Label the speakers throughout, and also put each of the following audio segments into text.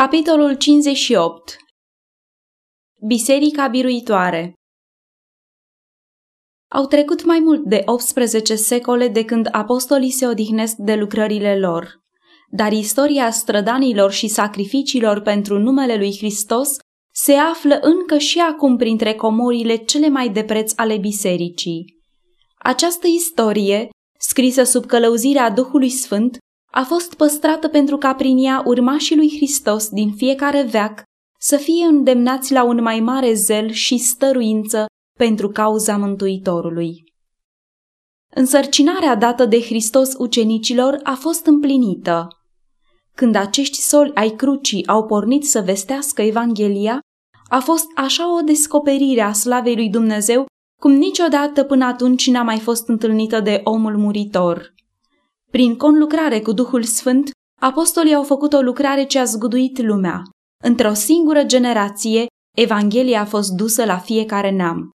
Speaker 1: Capitolul 58 Biserica biruitoare. Au trecut mai mult de 18 secole de când apostolii se odihnesc de lucrările lor, dar istoria strădanilor și sacrificiilor pentru numele lui Hristos se află încă și acum printre comorile cele mai de preț ale bisericii. Această istorie, scrisă sub călăuzirea Duhului Sfânt, a fost păstrată pentru ca prin ea urmașii lui Hristos din fiecare veac să fie îndemnați la un mai mare zel și stăruință pentru cauza Mântuitorului. Însărcinarea dată de Hristos ucenicilor a fost împlinită. Când acești soli ai crucii au pornit să vestească Evanghelia, a fost așa o descoperire a slavei lui Dumnezeu cum niciodată până atunci n-a mai fost întâlnită de omul muritor. Prin conlucrare cu Duhul Sfânt, apostolii au făcut o lucrare ce a zguduit lumea. Într-o singură generație, Evanghelia a fost dusă la fiecare neam.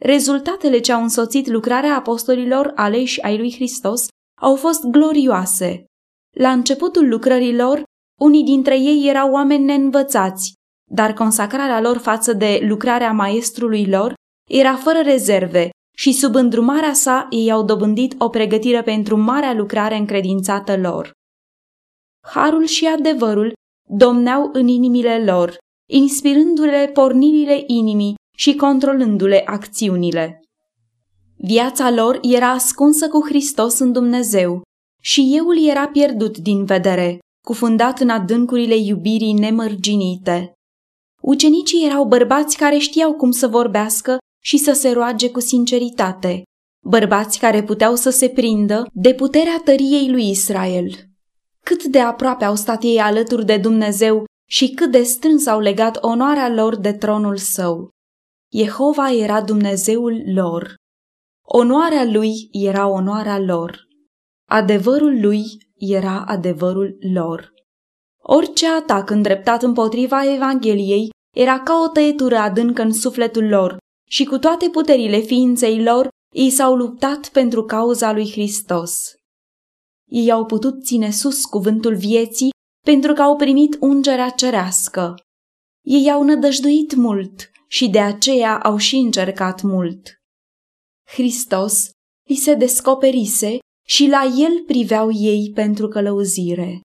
Speaker 1: Rezultatele ce au însoțit lucrarea apostolilor aleși ai lui Hristos au fost glorioase. La începutul lucrărilor, unii dintre ei erau oameni neînvățați, dar consacrarea lor față de lucrarea maestrului lor era fără rezerve și sub îndrumarea sa ei au dobândit o pregătire pentru marea lucrare încredințată lor. Harul și adevărul domneau în inimile lor, inspirându-le pornirile inimii și controlându-le acțiunile. Viața lor era ascunsă cu Hristos în Dumnezeu și euul era pierdut din vedere, cufundat în adâncurile iubirii nemărginite. Ucenicii erau bărbați care știau cum să vorbească și să se roage cu sinceritate, bărbați care puteau să se prindă de puterea tăriei lui Israel. Cât de aproape au stat ei alături de Dumnezeu și cât de strâns au legat onoarea lor de tronul său. Jehova era Dumnezeul lor. Onoarea lui era onoarea lor. Adevărul lui era adevărul lor. Orice atac îndreptat împotriva Evangheliei era ca o tăietură adâncă în sufletul lor și cu toate puterile ființei lor, ei s-au luptat pentru cauza lui Hristos. Ei au putut ține sus cuvântul vieții pentru că au primit ungerea cerească. Ei au nădăjduit mult și de aceea au și încercat mult. Hristos li se descoperise și la el priveau ei pentru călăuzire.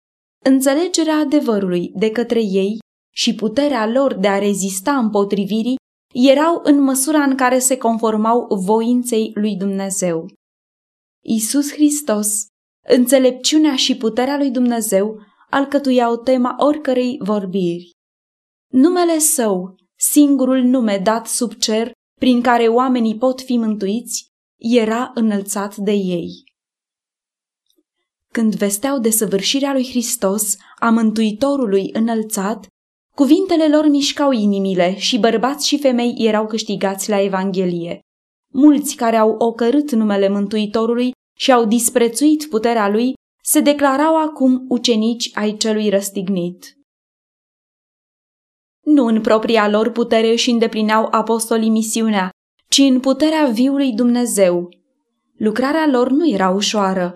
Speaker 1: Înțelegerea adevărului de către ei și puterea lor de a rezista împotrivirii erau în măsura în care se conformau voinței lui Dumnezeu. Isus Hristos, înțelepciunea și puterea lui Dumnezeu alcătuiau tema oricărei vorbiri. Numele său, singurul nume dat sub cer prin care oamenii pot fi mântuiți, era înălțat de ei. Când vesteau de săvârșirea lui Hristos, a Mântuitorului înălțat, Cuvintele lor mișcau inimile și bărbați și femei erau câștigați la Evanghelie. Mulți care au ocărât numele Mântuitorului și au disprețuit puterea lui se declarau acum ucenici ai celui răstignit. Nu în propria lor putere își îndeplineau apostolii misiunea, ci în puterea viului Dumnezeu. Lucrarea lor nu era ușoară.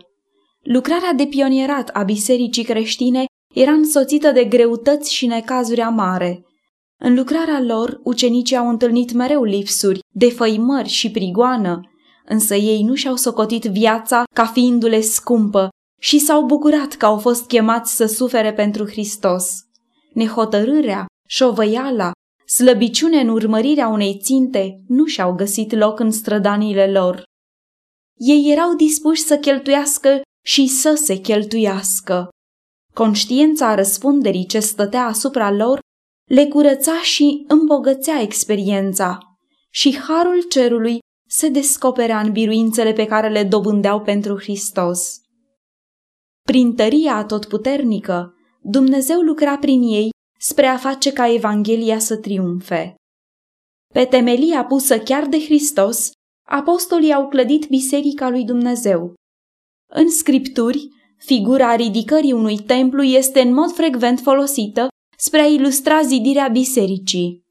Speaker 1: Lucrarea de pionierat a bisericii creștine era însoțită de greutăți și necazuri amare. În lucrarea lor, ucenicii au întâlnit mereu lipsuri, defăimări și prigoană, însă ei nu și-au socotit viața ca fiindu-le scumpă și s-au bucurat că au fost chemați să sufere pentru Hristos. Nehotărârea, șovăiala, slăbiciune în urmărirea unei ținte nu și-au găsit loc în strădanile lor. Ei erau dispuși să cheltuiască și să se cheltuiască. Conștiința răspunderii ce stătea asupra lor le curăța și îmbogățea experiența și harul cerului se descoperea în biruințele pe care le dobândeau pentru Hristos. Prin tăria atotputernică, Dumnezeu lucra prin ei spre a face ca Evanghelia să triumfe. Pe temelia pusă chiar de Hristos, apostolii au clădit Biserica lui Dumnezeu. În scripturi, Figura ridicării unui templu este în mod frecvent folosită spre a ilustra zidirea bisericii.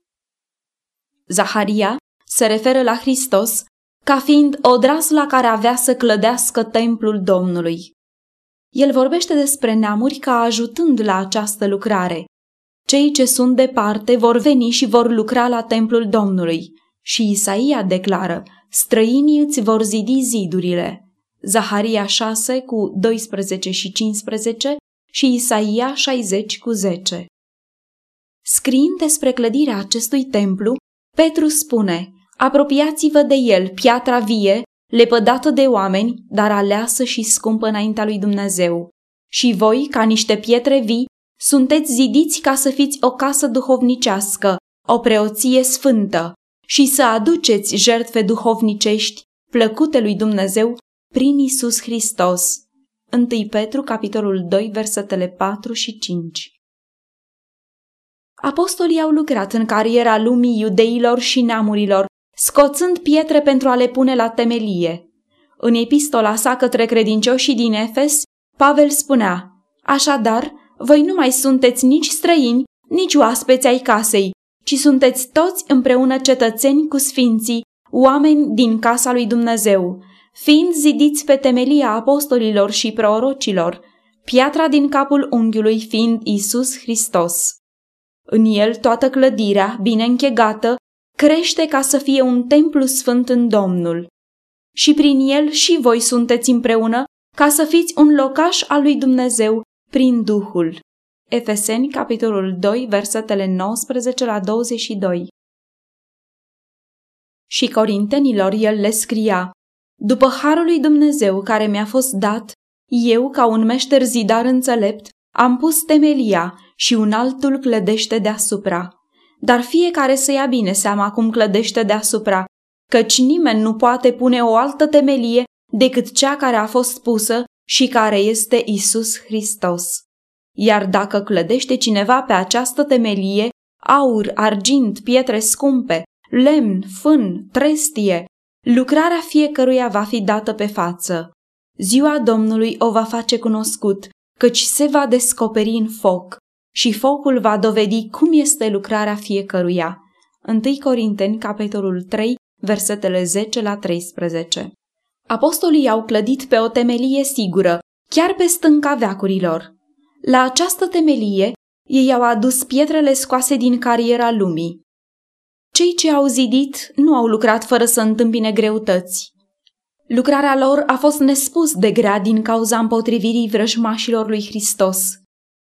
Speaker 1: Zaharia se referă la Hristos ca fiind odrasla care avea să clădească templul Domnului. El vorbește despre neamuri ca ajutând la această lucrare cei ce sunt departe vor veni și vor lucra la templul Domnului. Și Isaia declară, străinii îți vor zidi zidurile. Zaharia 6 cu 12 și 15 și Isaia 60 cu 10. Scriind despre clădirea acestui templu, Petru spune, apropiați-vă de el, piatra vie, lepădată de oameni, dar aleasă și scumpă înaintea lui Dumnezeu. Și voi, ca niște pietre vii, sunteți zidiți ca să fiți o casă duhovnicească, o preoție sfântă, și să aduceți jertfe duhovnicești plăcute lui Dumnezeu prin Isus Hristos. 1 Petru, capitolul 2, versetele 4 și 5 Apostolii au lucrat în cariera lumii iudeilor și neamurilor, scoțând pietre pentru a le pune la temelie. În epistola sa către credincioșii din Efes, Pavel spunea, Așadar, voi nu mai sunteți nici străini, nici oaspeți ai casei, ci sunteți toți împreună cetățeni cu sfinții, oameni din casa lui Dumnezeu, fiind zidiți pe temelia apostolilor și prorocilor, piatra din capul unghiului fiind Isus Hristos. În el toată clădirea, bine închegată, crește ca să fie un templu sfânt în Domnul. Și prin el și voi sunteți împreună ca să fiți un locaș al lui Dumnezeu prin Duhul. Efeseni, capitolul 2, versetele 19 la 22. Și corintenilor el le scria, După harul lui Dumnezeu care mi-a fost dat, eu, ca un meșter zidar înțelept, am pus temelia și un altul clădește deasupra. Dar fiecare să ia bine seama cum clădește deasupra, căci nimeni nu poate pune o altă temelie decât cea care a fost pusă și care este Isus Hristos. Iar dacă clădește cineva pe această temelie, aur, argint, pietre scumpe, lemn, fân, trestie, lucrarea fiecăruia va fi dată pe față. Ziua Domnului o va face cunoscut, căci se va descoperi în foc și focul va dovedi cum este lucrarea fiecăruia. 1 Corinteni, capitolul 3, versetele 10 la 13. Apostolii au clădit pe o temelie sigură, chiar pe stânca veacurilor. La această temelie, ei au adus pietrele scoase din cariera lumii. Cei ce au zidit nu au lucrat fără să întâmpine greutăți. Lucrarea lor a fost nespus de grea din cauza împotrivirii vrăjmașilor lui Hristos.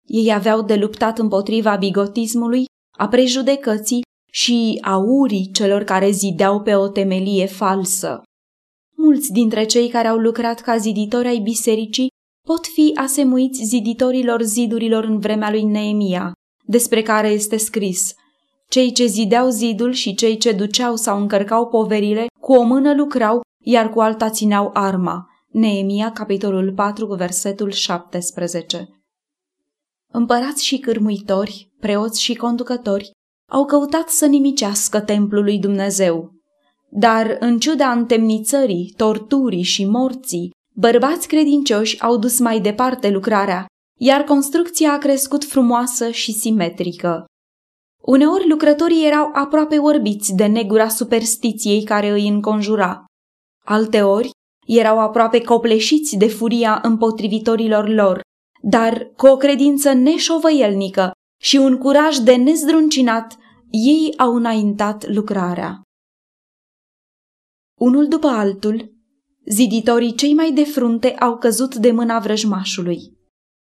Speaker 1: Ei aveau de luptat împotriva bigotismului, a prejudecății și a urii celor care zideau pe o temelie falsă. Mulți dintre cei care au lucrat ca ziditori ai bisericii pot fi asemuiți ziditorilor zidurilor în vremea lui Neemia, despre care este scris Cei ce zideau zidul și cei ce duceau sau încărcau poverile, cu o mână lucrau, iar cu alta țineau arma. Neemia, capitolul 4, versetul 17. Împărați și cârmuitori, preoți și conducători au căutat să nimicească templul lui Dumnezeu. Dar, în ciuda întemnițării, torturii și morții, bărbați credincioși au dus mai departe lucrarea, iar construcția a crescut frumoasă și simetrică. Uneori lucrătorii erau aproape orbiți de negura superstiției care îi înconjura. Alteori erau aproape copleșiți de furia împotrivitorilor lor, dar cu o credință neșovăielnică și un curaj de nezdruncinat, ei au înaintat lucrarea. Unul după altul, ziditorii cei mai de frunte au căzut de mâna vrăjmașului.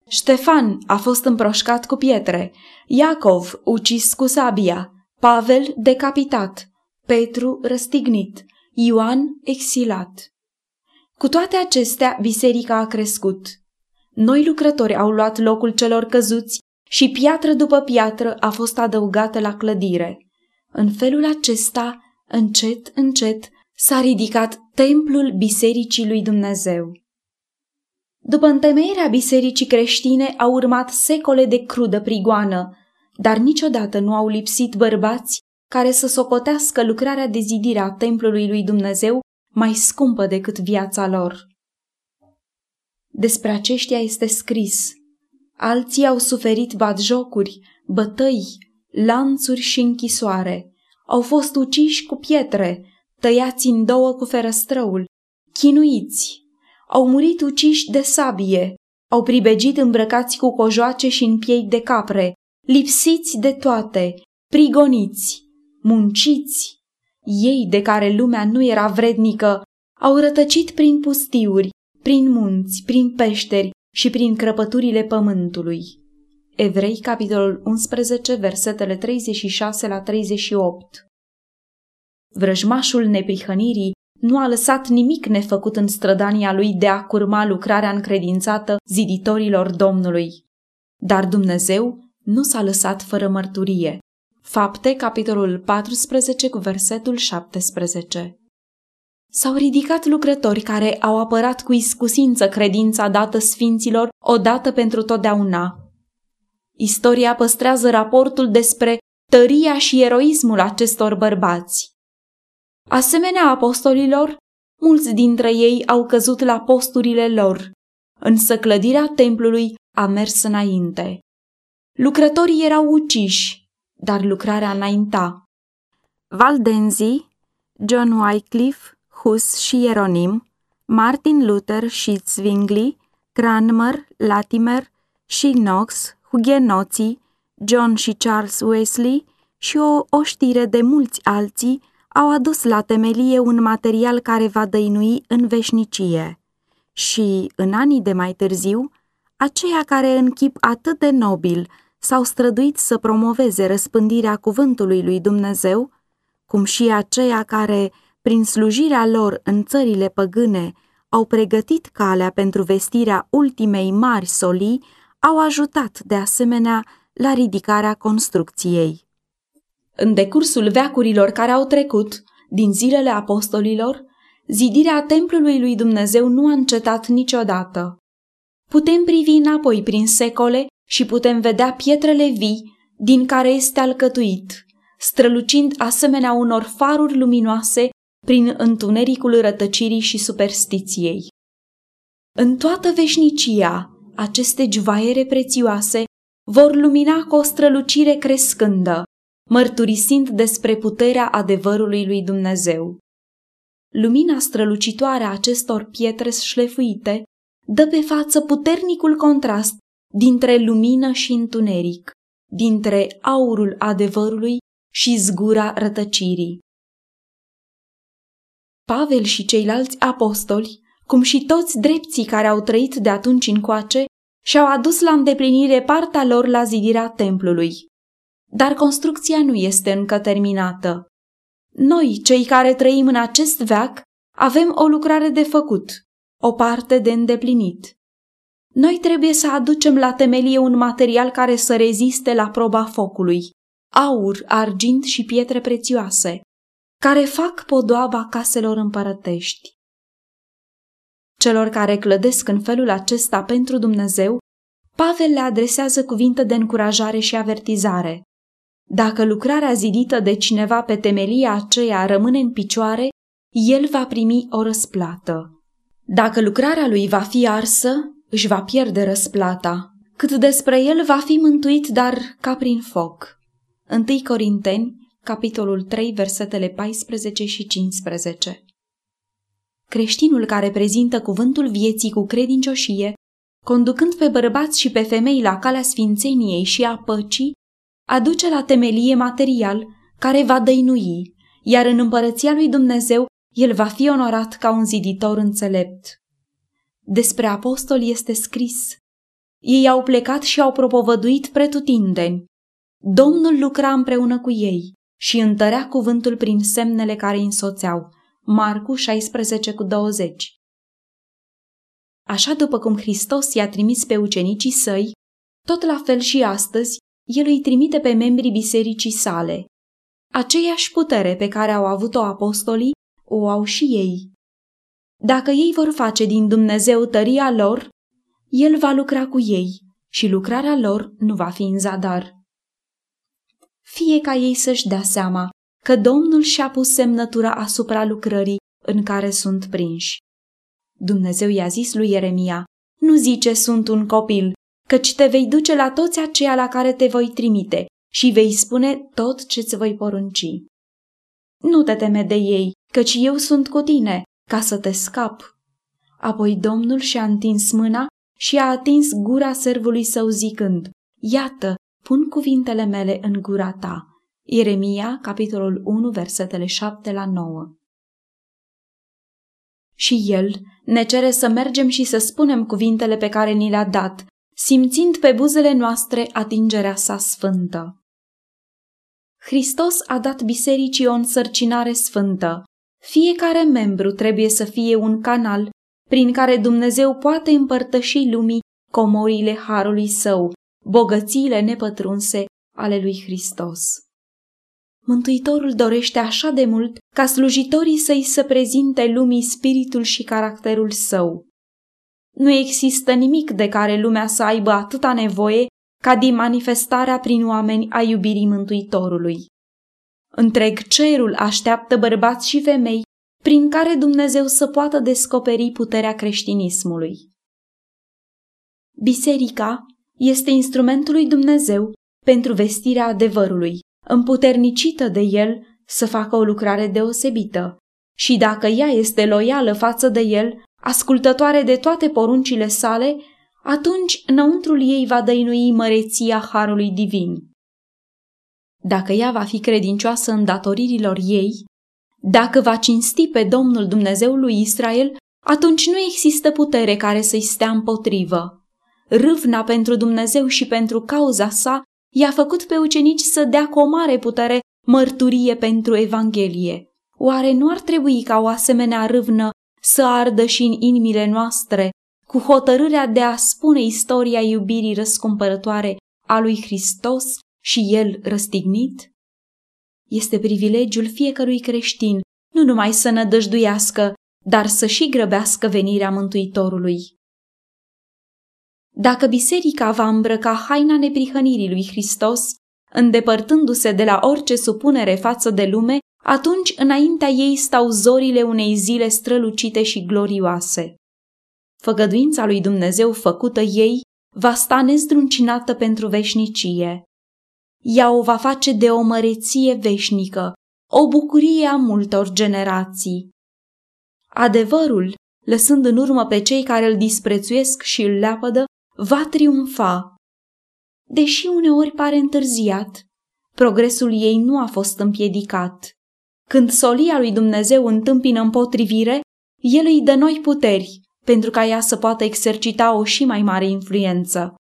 Speaker 1: Ștefan a fost împroșcat cu pietre, Iacov ucis cu sabia, Pavel decapitat, Petru răstignit, Ioan exilat. Cu toate acestea, biserica a crescut. Noi lucrători au luat locul celor căzuți și piatră după piatră a fost adăugată la clădire. În felul acesta, încet, încet, s-a ridicat templul Bisericii lui Dumnezeu. După întemeierea bisericii creștine au urmat secole de crudă prigoană, dar niciodată nu au lipsit bărbați care să socotească lucrarea de zidire a templului lui Dumnezeu mai scumpă decât viața lor. Despre aceștia este scris. Alții au suferit batjocuri, bătăi, lanțuri și închisoare. Au fost uciși cu pietre, tăiați în două cu ferăstrăul, chinuiți. Au murit uciși de sabie, au pribegit îmbrăcați cu cojoace și în piei de capre, lipsiți de toate, prigoniți, munciți. Ei de care lumea nu era vrednică au rătăcit prin pustiuri, prin munți, prin peșteri și prin crăpăturile pământului. Evrei, capitolul 11, versetele 36 la 38 Vrăjmașul neprihănirii nu a lăsat nimic nefăcut în strădania lui de a curma lucrarea încredințată ziditorilor Domnului. Dar Dumnezeu nu s-a lăsat fără mărturie. Fapte, capitolul 14 cu versetul 17 S-au ridicat lucrători care au apărat cu iscusință credința dată sfinților odată pentru totdeauna. Istoria păstrează raportul despre tăria și eroismul acestor bărbați. Asemenea apostolilor, mulți dintre ei au căzut la posturile lor, însă clădirea templului a mers înainte. Lucrătorii erau uciși, dar lucrarea înainta. Valdenzi, John Wycliffe, Hus și Ieronim, Martin Luther și Zwingli, Cranmer, Latimer și Knox, hugenoții, John și Charles Wesley și o oștire de mulți alții au adus la temelie un material care va dăinui în veșnicie. Și, în anii de mai târziu, aceia care în chip atât de nobil s-au străduit să promoveze răspândirea cuvântului lui Dumnezeu, cum și aceia care, prin slujirea lor în țările păgâne, au pregătit calea pentru vestirea ultimei mari solii, au ajutat de asemenea la ridicarea construcției. În decursul veacurilor care au trecut, din zilele apostolilor, zidirea templului lui Dumnezeu nu a încetat niciodată. Putem privi înapoi prin secole și putem vedea pietrele vii din care este alcătuit, strălucind asemenea unor faruri luminoase prin întunericul rătăcirii și superstiției. În toată veșnicia, aceste juvaiere prețioase vor lumina cu o strălucire crescândă, mărturisind despre puterea adevărului lui Dumnezeu. Lumina strălucitoare a acestor pietre șlefuite dă pe față puternicul contrast dintre lumină și întuneric, dintre aurul adevărului și zgura rătăcirii. Pavel și ceilalți apostoli, cum și toți drepții care au trăit de atunci încoace, și-au adus la îndeplinire partea lor la zidirea templului. Dar construcția nu este încă terminată. Noi, cei care trăim în acest veac, avem o lucrare de făcut, o parte de îndeplinit. Noi trebuie să aducem la temelie un material care să reziste la proba focului, aur, argint și pietre prețioase, care fac podoaba caselor împărătești. Celor care clădesc în felul acesta pentru Dumnezeu, Pavel le adresează cuvinte de încurajare și avertizare. Dacă lucrarea zidită de cineva pe temelia aceea rămâne în picioare, el va primi o răsplată. Dacă lucrarea lui va fi arsă, își va pierde răsplata. Cât despre el va fi mântuit, dar ca prin foc. 1 Corinteni, capitolul 3, versetele 14 și 15 Creștinul care prezintă cuvântul vieții cu credincioșie, conducând pe bărbați și pe femei la calea sfințeniei și a păcii, aduce la temelie material care va dăinui, iar în împărăția lui Dumnezeu el va fi onorat ca un ziditor înțelept. Despre apostol este scris. Ei au plecat și au propovăduit pretutindeni. Domnul lucra împreună cu ei și întărea cuvântul prin semnele care îi însoțeau. Marcu 16 cu 20 Așa după cum Hristos i-a trimis pe ucenicii săi, tot la fel și astăzi, el îi trimite pe membrii bisericii sale. Aceeași putere pe care au avut-o apostolii, o au și ei. Dacă ei vor face din Dumnezeu tăria lor, el va lucra cu ei și lucrarea lor nu va fi în zadar. Fie ca ei să-și dea seama că Domnul și-a pus semnătura asupra lucrării în care sunt prinși. Dumnezeu i-a zis lui Ieremia, nu zice sunt un copil, căci te vei duce la toți aceia la care te voi trimite și vei spune tot ce-ți voi porunci. Nu te teme de ei, căci eu sunt cu tine, ca să te scap. Apoi Domnul și-a întins mâna și a atins gura servului său zicând, Iată, pun cuvintele mele în gura ta. Ieremia, capitolul 1, versetele 7 la 9. Și el ne cere să mergem și să spunem cuvintele pe care ni le-a dat, simțind pe buzele noastre atingerea sa sfântă. Hristos a dat bisericii o însărcinare sfântă. Fiecare membru trebuie să fie un canal prin care Dumnezeu poate împărtăși lumii comorile harului său, bogățiile nepătrunse ale lui Hristos. Mântuitorul dorește așa de mult ca slujitorii să-i se prezinte lumii spiritul și caracterul său. Nu există nimic de care lumea să aibă atâta nevoie ca din manifestarea prin oameni a iubirii Mântuitorului. Întreg cerul așteaptă bărbați și femei prin care Dumnezeu să poată descoperi puterea creștinismului. Biserica este instrumentul lui Dumnezeu pentru vestirea adevărului, împuternicită de el să facă o lucrare deosebită. Și dacă ea este loială față de el, ascultătoare de toate poruncile sale, atunci înăuntrul ei va dăinui măreția harului divin. Dacă ea va fi credincioasă în datoririlor ei, dacă va cinsti pe Domnul Dumnezeul lui Israel, atunci nu există putere care să-i stea împotrivă. Râvna pentru Dumnezeu și pentru cauza sa i-a făcut pe ucenici să dea cu o mare putere mărturie pentru Evanghelie. Oare nu ar trebui ca o asemenea râvnă să ardă și în inimile noastre, cu hotărârea de a spune istoria iubirii răscumpărătoare a lui Hristos și el răstignit? Este privilegiul fiecărui creștin nu numai să nădăjduiască, dar să și grăbească venirea Mântuitorului. Dacă biserica va îmbrăca haina neprihănirii lui Hristos, îndepărtându-se de la orice supunere față de lume, atunci înaintea ei stau zorile unei zile strălucite și glorioase. Făgăduința lui Dumnezeu făcută ei va sta nezdruncinată pentru veșnicie. Ea o va face de o măreție veșnică, o bucurie a multor generații. Adevărul, lăsând în urmă pe cei care îl disprețuiesc și îl leapădă, va triumfa. Deși uneori pare întârziat, progresul ei nu a fost împiedicat. Când solia lui Dumnezeu întâmpină împotrivire, el îi dă noi puteri pentru ca ea să poată exercita o și mai mare influență.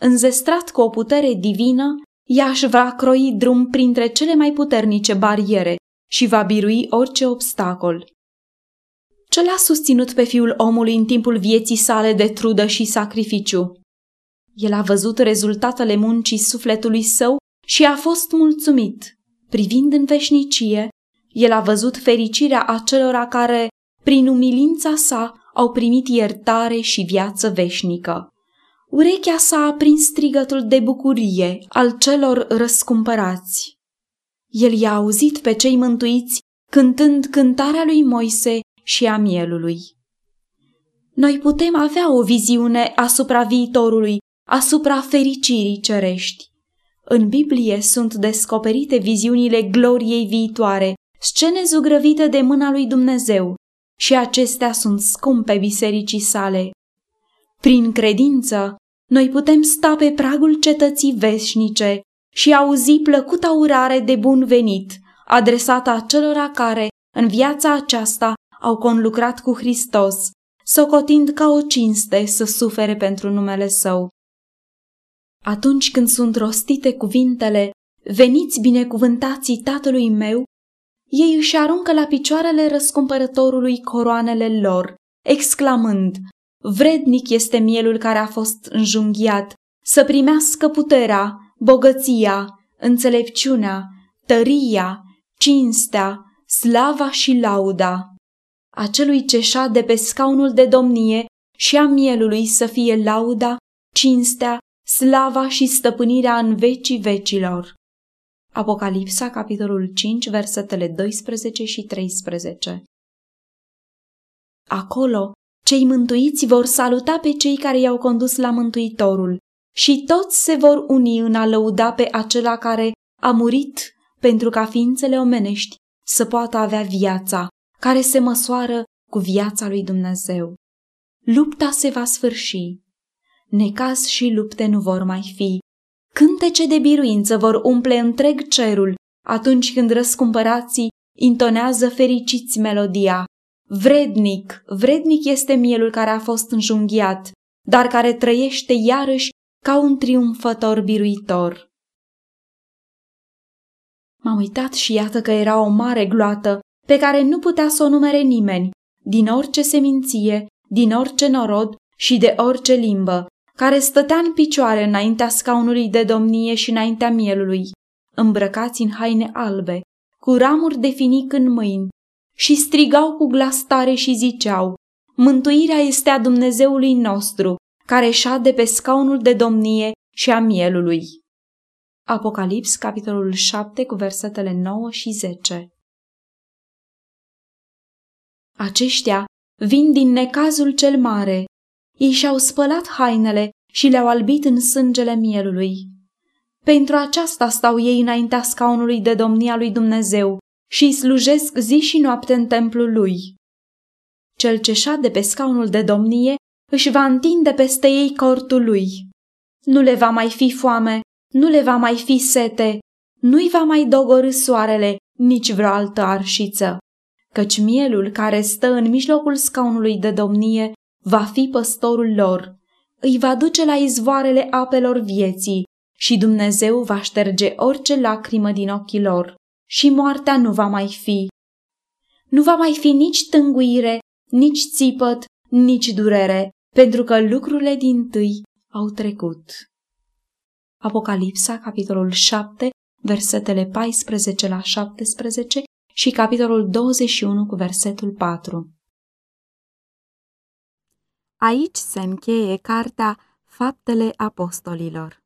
Speaker 1: Înzestrat cu o putere divină, ea își va croi drum printre cele mai puternice bariere și va birui orice obstacol. Ce l-a susținut pe fiul omului în timpul vieții sale de trudă și sacrificiu? El a văzut rezultatele muncii sufletului său și a fost mulțumit. Privind în veșnicie, el a văzut fericirea acelora care, prin umilința sa, au primit iertare și viață veșnică. Urechea sa a prins strigătul de bucurie al celor răscumpărați. El i-a auzit pe cei mântuiți cântând cântarea lui Moise și a mielului. Noi putem avea o viziune asupra viitorului, asupra fericirii cerești. În Biblie sunt descoperite viziunile gloriei viitoare, scene zugrăvite de mâna lui Dumnezeu, și acestea sunt scumpe bisericii sale. Prin credință, noi putem sta pe pragul cetății veșnice și auzi plăcuta urare de bun venit, adresată acelora care, în viața aceasta, au conlucrat cu Hristos, socotind ca o cinste să sufere pentru numele Său. Atunci când sunt rostite cuvintele, veniți binecuvântații Tatălui meu, ei își aruncă la picioarele răscumpărătorului coroanele lor, exclamând, Vrednic este mielul care a fost înjunghiat, să primească puterea, bogăția, înțelepciunea, tăria, cinstea, slava și lauda. Acelui ce de pe scaunul de domnie și a mielului să fie lauda, cinstea, slava și stăpânirea în vecii vecilor. Apocalipsa, capitolul 5, versetele 12 și 13 Acolo, cei mântuiți vor saluta pe cei care i-au condus la Mântuitorul și toți se vor uni în a lăuda pe acela care a murit pentru ca ființele omenești să poată avea viața care se măsoară cu viața lui Dumnezeu. Lupta se va sfârși. Necaz și lupte nu vor mai fi, Cântece de biruință vor umple întreg cerul atunci când răscumpărații intonează fericiți melodia. Vrednic, vrednic este mielul care a fost înjunghiat, dar care trăiește iarăși ca un triumfător biruitor. M-am uitat și iată că era o mare gloată pe care nu putea să o numere nimeni, din orice seminție, din orice norod și de orice limbă, care stătea în picioare înaintea scaunului de domnie și înaintea mielului, îmbrăcați în haine albe, cu ramuri de finic în mâini, și strigau cu glas tare și ziceau, Mântuirea este a Dumnezeului nostru, care șade pe scaunul de domnie și a mielului. Apocalips, capitolul 7, cu versetele 9 și 10 Aceștia vin din necazul cel mare. Ei și-au spălat hainele și le-au albit în sângele mielului. Pentru aceasta stau ei înaintea scaunului de domnia lui Dumnezeu și îi slujesc zi și noapte în templul lui. Cel ce șade pe scaunul de domnie își va întinde peste ei cortul lui. Nu le va mai fi foame, nu le va mai fi sete, nu-i va mai dogorâ soarele, nici vreo altă arșiță, căci mielul care stă în mijlocul scaunului de domnie va fi păstorul lor, îi va duce la izvoarele apelor vieții și Dumnezeu va șterge orice lacrimă din ochii lor și moartea nu va mai fi. Nu va mai fi nici tânguire, nici țipăt, nici durere, pentru că lucrurile din tâi au trecut. Apocalipsa, capitolul 7, versetele 14 la 17 și capitolul 21 cu versetul 4.
Speaker 2: Aici se încheie cartea Faptele Apostolilor.